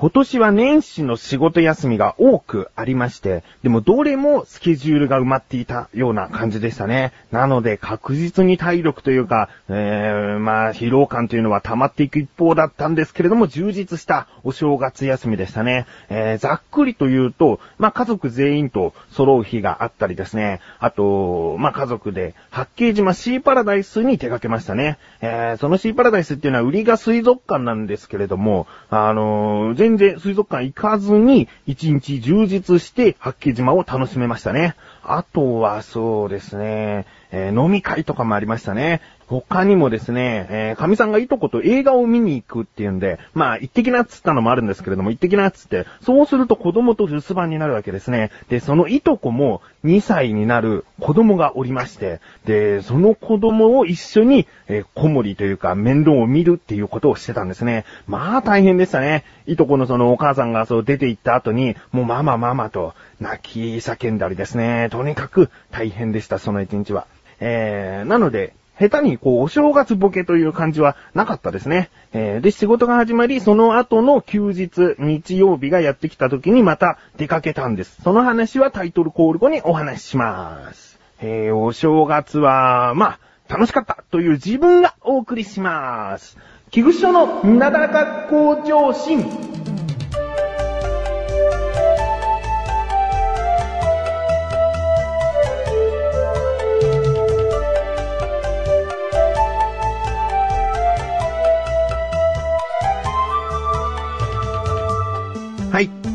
今年は年始の仕事休みが多くありまして、でもどれもスケジュールが埋まっていたような感じでしたね。なので確実に体力というか、えー、まあ疲労感というのは溜まっていく一方だったんですけれども、充実したお正月休みでしたね。えー、ざっくりと言うと、まあ家族全員と揃う日があったりですね。あと、まあ家族で八景島シーパラダイスに出かけましたね。えー、そのシーパラダイスっていうのは売りが水族館なんですけれども、あのー全然水族館行かずに、一日充実して八景島を楽しめましたね。あとはそうですね、えー飲み会とかもありましたね。他にもですね、えー、神さんがいとこと映画を見に行くっていうんで、まあ、行ってきなっつったのもあるんですけれども、行ってきなっつって、そうすると子供と留守番になるわけですね。で、そのいとこも2歳になる子供がおりまして、で、その子供を一緒に、えー、子守というか面倒を見るっていうことをしてたんですね。まあ、大変でしたね。いとこのそのお母さんがそう出て行った後に、もうママママと泣き叫んだりですね。とにかく大変でした、その一日は。えー、なので、下手にこう、お正月ボケという感じはなかったですね。えー、で、仕事が始まり、その後の休日、日曜日がやってきた時にまた出かけたんです。その話はタイトルコール後にお話しします。えー、お正月は、まあ、楽しかったという自分がお送りします。菊池所のなだらか向上心。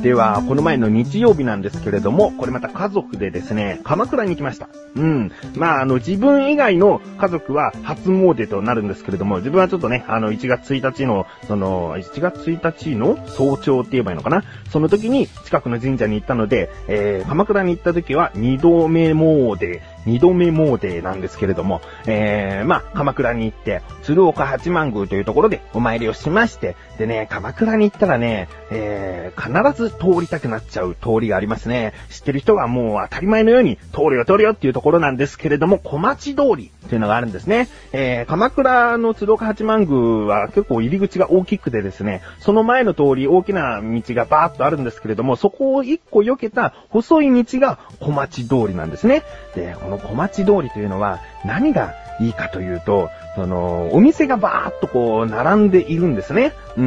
では、この前の日曜日なんですけれども、これまた家族でですね、鎌倉に来ました。うん。まあ、あの、自分以外の家族は初詣となるんですけれども、自分はちょっとね、あの、1月1日の、その、1月1日の早朝って言えばいいのかな？その時に近くの神社に行ったので、えー、鎌倉に行った時は2度目詣、二度目詣なんですけれども、えー、まあ、鎌倉に行って、鶴岡八幡宮というところでお参りをしまして、でね、鎌倉に行ったらね、えー、必ず通りたくなっちゃう通りがありますね。知ってる人はもう当たり前のように通るよ通るよっていうところなんですけれども、小町通りっていうのがあるんですね。えー、鎌倉の鶴岡八幡宮は結構入り口が大きくてですね、その前の通り大きな道がバーッとあるんですけれども、そこを一個避けた細い道が小町通りなんですね。で、この小町通りというのは何がいいかというと、その、お店がバーっとこう、並んでいるんですね。うー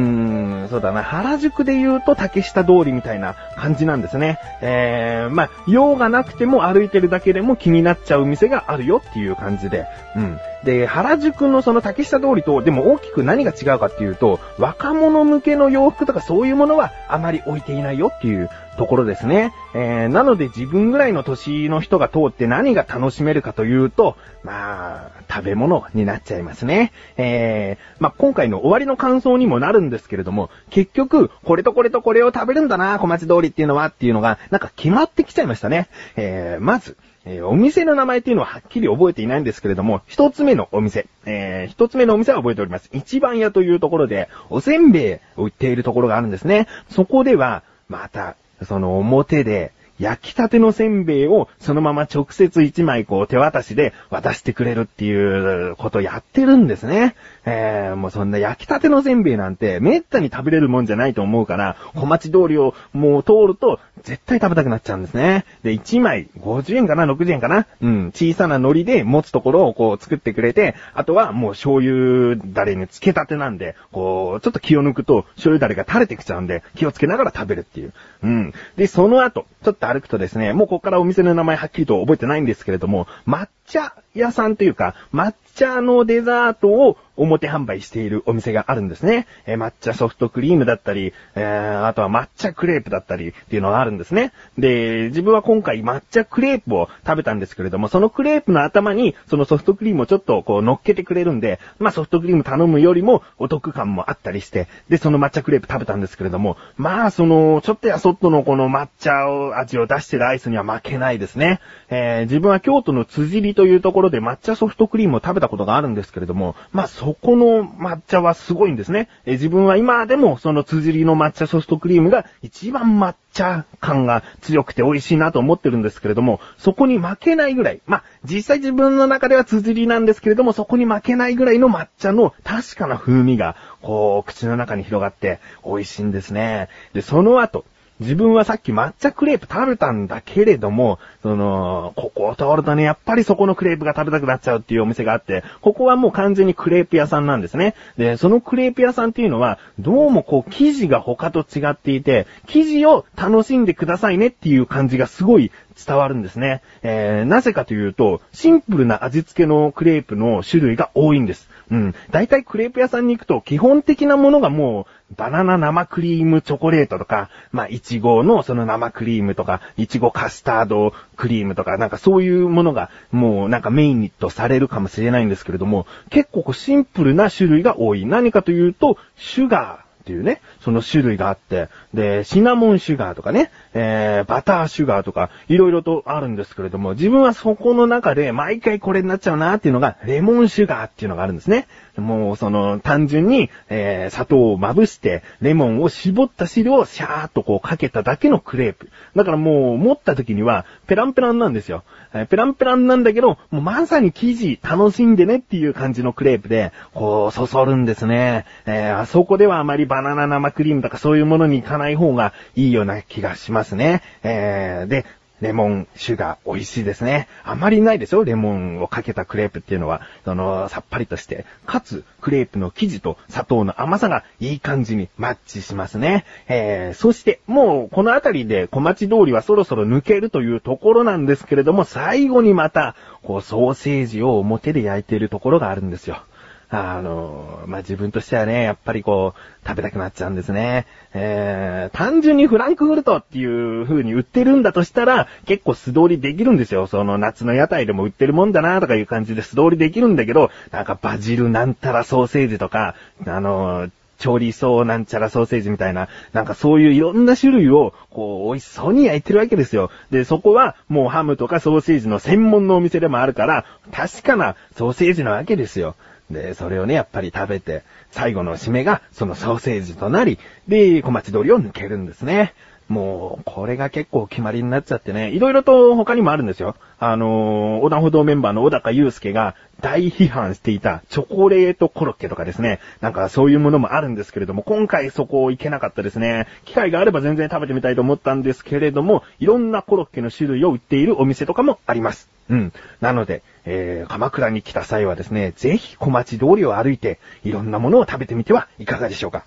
ん、そうだな、原宿で言うと竹下通りみたいな感じなんですね。えー、まあ、用がなくても歩いてるだけでも気になっちゃう店があるよっていう感じで。うん。で、原宿のその竹下通りと、でも大きく何が違うかっていうと、若者向けの洋服とかそういうものはあまり置いていないよっていうところですね。えー、なので自分ぐらいの年の人が通って何が楽しめるかというと、まあ、食べ物になっちゃいますね。えー、まあ今回の終わりの感想にもなるんですけれども、結局、これとこれとこれを食べるんだな、小町通りっていうのはっていうのが、なんか決まってきちゃいましたね。えー、まず、えーお店の名前っていうのははっきり覚えていないんですけれども、一つ目のお店、えー一つ目のお店は覚えております。一番屋というところで、おせんべいを売っているところがあるんですね。そこでは、また、その表で、焼きたてのせんべいをそのまま直接一枚こう手渡しで渡してくれるっていうことをやってるんですね。えー、もうそんな焼きたてのせんべいなんてめったに食べれるもんじゃないと思うから、小町通りをもう通ると絶対食べたくなっちゃうんですね。で、1枚50円かな ?60 円かなうん、小さな海苔で持つところをこう作ってくれて、あとはもう醤油だれに漬けたてなんで、こう、ちょっと気を抜くと醤油だれが垂れてきちゃうんで、気をつけながら食べるっていう。うん。で、その後、ちょっと歩くとですね、もうここからお店の名前はっきりと覚えてないんですけれども、抹茶屋さんというか、抹茶のデザートを表販売しているお店があるんですね。えー抹茶ソフトクリームだったり、えーあとは抹茶クレープだったりっていうのがあるんですね。で、自分は今回抹茶クレープを食べたんですけれども、そのクレープの頭にそのソフトクリームをちょっとこう乗っけてくれるんで、まあソフトクリーム頼むよりもお得感もあったりして、で、その抹茶クレープ食べたんですけれども、まあその、ちょっとやそっとのこの抹茶を味を出してるアイスには負けないですね。えー自分は京都の辻りというところろで抹茶ソフトクリームを食べたことがあるんですけれども、まあ、そこの抹茶はすごいんですね。え自分は今でもその辻りの抹茶ソフトクリームが一番抹茶感が強くて美味しいなと思ってるんですけれども、そこに負けないぐらい、まあ、実際自分の中では辻りなんですけれども、そこに負けないぐらいの抹茶の確かな風味が、こう、口の中に広がって美味しいんですね。で、その後、自分はさっき抹茶クレープ食べたんだけれども、その、ここを通るとね、やっぱりそこのクレープが食べたくなっちゃうっていうお店があって、ここはもう完全にクレープ屋さんなんですね。で、そのクレープ屋さんっていうのは、どうもこう、生地が他と違っていて、生地を楽しんでくださいねっていう感じがすごい伝わるんですね。えー、なぜかというと、シンプルな味付けのクレープの種類が多いんです。うん。大体クレープ屋さんに行くと、基本的なものがもう、バナナ生クリームチョコレートとか、まあ、いちごのその生クリームとか、いちごカスタードクリームとか、なんかそういうものが、もうなんかメインとされるかもしれないんですけれども、結構シンプルな種類が多い。何かというと、シュガー、っていうね、その種類があって、で、シナモンシュガーとかね、えー、バターシュガーとか、いろいろとあるんですけれども、自分はそこの中で毎回これになっちゃうなっていうのが、レモンシュガーっていうのがあるんですね。もうその単純に、えー、砂糖をまぶして、レモンを絞った汁をシャーっとこうかけただけのクレープ。だからもう持った時にはペランペランなんですよ。えー、ペランペランなんだけど、もうまさに生地楽しんでねっていう感じのクレープで、こう、そそるんですね。えー、あそこではあまりバナナ生クリームとかそういうものに行かない方がいいような気がしますね。えー、で、レモンシュガー美味しいですね。あまりないでしょレモンをかけたクレープっていうのは、その、さっぱりとして、かつ、クレープの生地と砂糖の甘さがいい感じにマッチしますね。えー、そして、もう、この辺りで小町通りはそろそろ抜けるというところなんですけれども、最後にまた、こう、ソーセージを表で焼いているところがあるんですよ。あの、まあ、自分としてはね、やっぱりこう、食べたくなっちゃうんですね。えー、単純にフランクフルトっていう風に売ってるんだとしたら、結構素通りできるんですよ。その夏の屋台でも売ってるもんだなとかいう感じで素通りできるんだけど、なんかバジルなんたらソーセージとか、あの、調理層なんちゃらソーセージみたいな、なんかそういういろんな種類を、こう、美味しそうに焼いてるわけですよ。で、そこは、もうハムとかソーセージの専門のお店でもあるから、確かなソーセージなわけですよ。で、それをね、やっぱり食べて、最後の締めがそのソーセージとなり、で、小町通りを抜けるんですね。もう、これが結構決まりになっちゃってね、いろいろと他にもあるんですよ。あのー、横断歩道メンバーの小高祐介が大批判していたチョコレートコロッケとかですね。なんかそういうものもあるんですけれども、今回そこ行けなかったですね。機会があれば全然食べてみたいと思ったんですけれども、いろんなコロッケの種類を売っているお店とかもあります。うん。なので、えー、鎌倉に来た際はですね、ぜひ小町通りを歩いて、いろんなものを食べてみてはいかがでしょうか。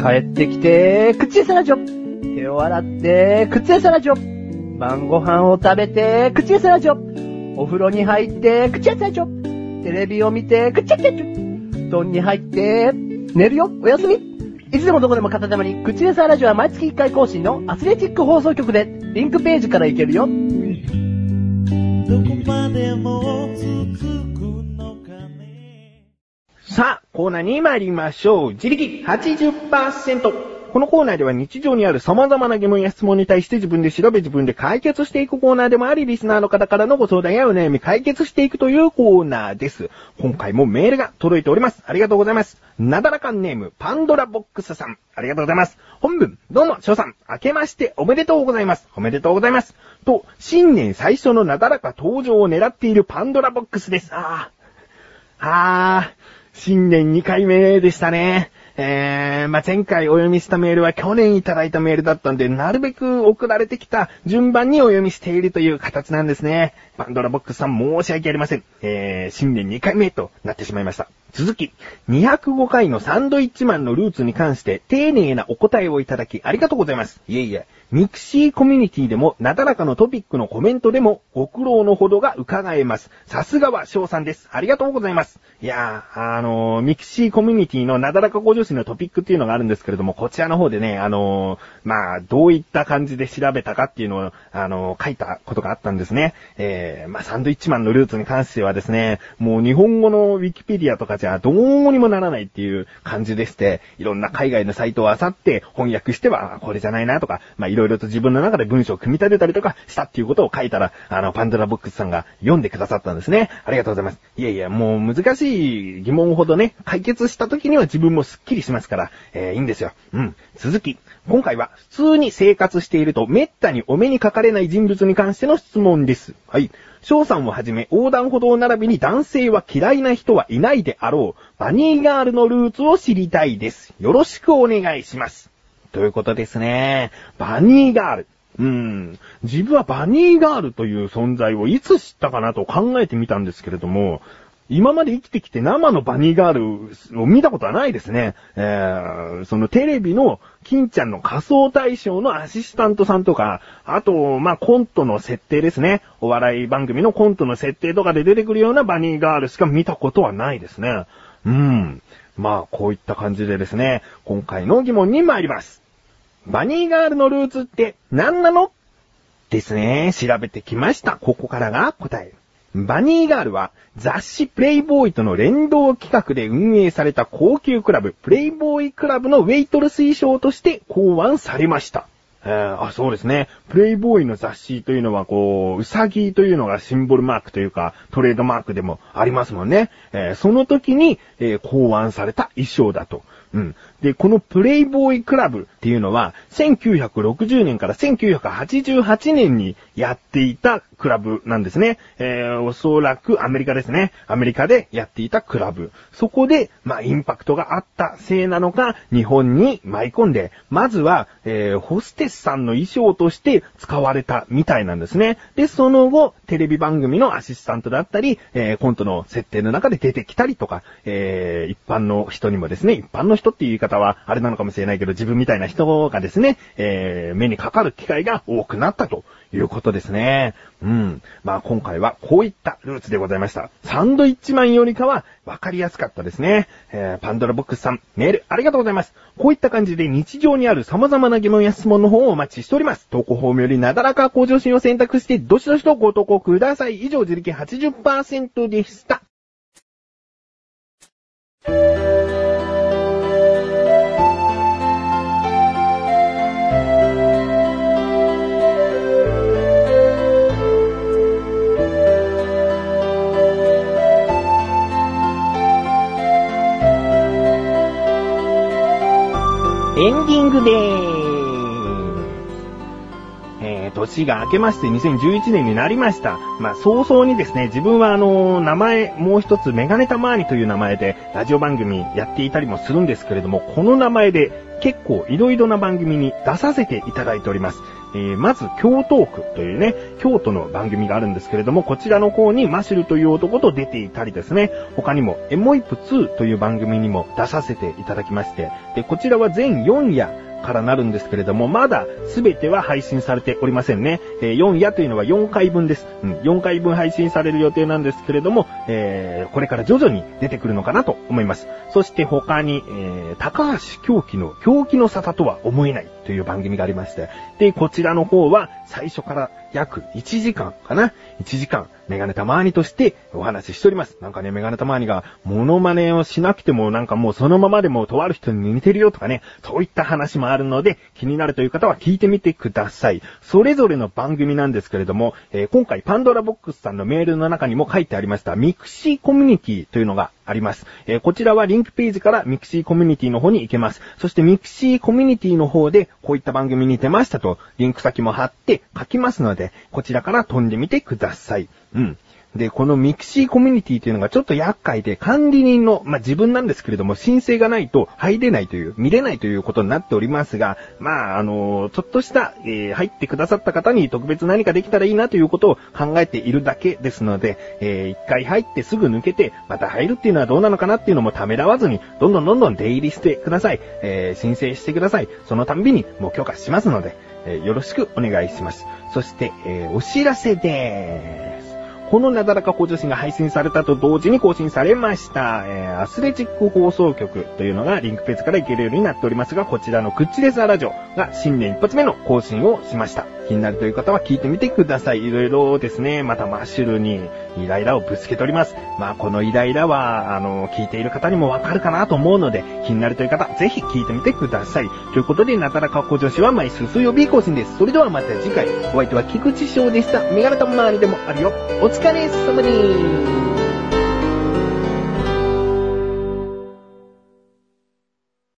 帰ってきて、口エサラジョ。手を洗って、口エサラジョ。晩ご飯を食べて、口エサラジョ。お風呂に入って、口エサラジョ。テレビを見て、口エサラジョ。布団に入って、寝るよ、おやすみ。いつでもどこでも片手間に、口エサラジオは毎月1回更新のアスレチック放送局で、リンクページから行けるよ。どこまでも続くのかね。さあ、コーナーに参りましょう。自力80%。このコーナーでは日常にある様々な疑問や質問に対して自分で調べ自分で解決していくコーナーでもあり、リスナーの方からのご相談やお悩み解決していくというコーナーです。今回もメールが届いております。ありがとうございます。なだらかんネーム、パンドラボックスさん。ありがとうございます。本文、どうも、翔さん、明けましておめでとうございます。おめでとうございます。と、新年最初のなだらか登場を狙っているパンドラボックスです。あー。あー、新年2回目でしたね。えー、まあ、前回お読みしたメールは去年いただいたメールだったんで、なるべく送られてきた順番にお読みしているという形なんですね。パンドラボックスさん申し訳ありません。えー、新年2回目となってしまいました。続き、205回のサンドイッチマンのルーツに関して丁寧なお答えをいただきありがとうございます。いえいえ、ミクシーコミュニティでも、なだらかのトピックのコメントでも、ご苦労のほどが伺えます。さすがは翔さんです。ありがとうございます。いやー、あのー、ミクシーコミュニティのなだらか向上心のトピックっていうのがあるんですけれども、こちらの方でね、あのー、まあ、どういった感じで調べたかっていうのを、あのー、書いたことがあったんですね。えー、まあ、サンドイッチマンのルーツに関してはですね、もう日本語のウィキペディアとかじゃどうにもならないっていう感じでして、いろんな海外のサイトを漁って翻訳しては、これじゃないなとか、まあ、ろいろと自分の中で文章を組み立てたりとかしたっていうことを書いたら、あの、パンドラボックスさんが読んでくださったんですね。ありがとうございます。いやいや、もう難しい疑問ほどね、解決した時には自分もスッキリしますから、えー、いいんですよ。うん。続き。今回は、普通に生活していると滅多にお目にかかれない人物に関しての質問です。はい。翔さんをはじめ横断歩道並びに男性は嫌いな人はいないであろう、バニーガールのルーツを知りたいです。よろしくお願いします。ということですね。バニーガール。うん。自分はバニーガールという存在をいつ知ったかなと考えてみたんですけれども、今まで生きてきて生のバニーガールを見たことはないですね。えー、そのテレビの金ちゃんの仮想大賞のアシスタントさんとか、あと、まあ、コントの設定ですね。お笑い番組のコントの設定とかで出てくるようなバニーガールしか見たことはないですね。うん。まあ、こういった感じでですね、今回の疑問に参ります。バニーガールのルーツって何なの？ですね。調べてきました。ここからが答え。バニーガールは雑誌プレイボーイとの連動企画で運営された高級クラブ、プレイボーイクラブのウェイトル推奨として考案されました。えー、あ、そうですね。プレイボーイの雑誌というのは、こう、うさぎというのがシンボルマークというか、トレードマークでもありますもんね。えー、その時に、えー、考案された衣装だと。うん。で、このプレイボーイクラブっていうのは、1960年から1988年にやっていたクラブなんですね。えー、おそらくアメリカですね。アメリカでやっていたクラブ。そこで、まあ、インパクトがあったせいなのか、日本に舞い込んで、まずは、えー、ホステスさんの衣装として使われたみたいなんですね。で、その後、テレビ番組のアシスタントだったり、えー、コントの設定の中で出てきたりとか、えー、一般の人にもですね、一般の人っていう言い方はあれなのかもしれないけど、自分みたいな人がですね、えー、目にかかる機会が多くなったということですね。うん。まあ今回はこういったルーツでございました。サンドイッチマンよりかは分かりやすかったですね。えー、パンドラボックスさん、メールありがとうございます。こういった感じで日常にある様々な疑問や質問の方をお待ちしております。投稿フォームよりなだらか向上心を選択して、どしどしとご投稿ください。以上、自力80%でした。年が明けまして2011年になりました。まあ、早々にですね、自分はあの、名前、もう一つメガネタマーニという名前で、ラジオ番組やっていたりもするんですけれども、この名前で結構いろいろな番組に出させていただいております。えー、まず、京都区というね、京都の番組があるんですけれども、こちらの方にマシルという男と出ていたりですね、他にも、エモイプ2という番組にも出させていただきまして、で、こちらは全4夜、からなるんですけれども、まだ全ては配信されておりませんね。えー、4夜というのは4回分です。うん、4回分配信される予定なんですけれども、えー、これから徐々に出てくるのかなと思います。そして他に、えー、高橋狂気の狂気の沙汰とは思えないという番組がありまして、で、こちらの方は最初から約1時間かな ?1 時間、メガネたまーにとしてお話ししております。なんかね、メガネたまーにが、モノマネをしなくても、なんかもうそのままでもとある人に似てるよとかね、そういった話もあるので、気になるという方は聞いてみてください。それぞれの番組なんですけれども、えー、今回パンドラボックスさんのメールの中にも書いてありました、ミクシーコミュニティというのがあります。えー、こちらはリンクページからミクシーコミュニティの方に行けます。そしてミクシーコミュニティの方で、こういった番組に出ましたと、リンク先も貼って書きますので、こちらから飛んでみてください。うん。で、このミクシーコミュニティというのがちょっと厄介で、管理人の、まあ、自分なんですけれども、申請がないと入れないという、見れないということになっておりますが、まあ、あの、ちょっとした、えー、入ってくださった方に特別何かできたらいいなということを考えているだけですので、えー、一回入ってすぐ抜けて、また入るっていうのはどうなのかなっていうのもためらわずに、どんどんどんどん出入りしてください。えー、申請してください。そのたんびにもう許可しますので、え、よろしくお願いします。そして、え、お知らせでーす。このなだらか向上心が配信されたと同時に更新されました、えー、アスレチック放送局というのがリンクページから行けるようになっておりますが、こちらのクッチレザーラジオが新年一発目の更新をしました。気になるという方は聞いてみてください。いろいろですね、またマッシュルにイライラをぶつけております。まあ、このイライラは、あの、聞いている方にもわかるかなと思うので、気になるという方、ぜひ聞いてみてください。ということで、なたらかっこ女子は毎週水曜日更新です。それではまた次回、お相手は菊池翔でした。メガネたまわりでもあるよ。お疲れ様にー。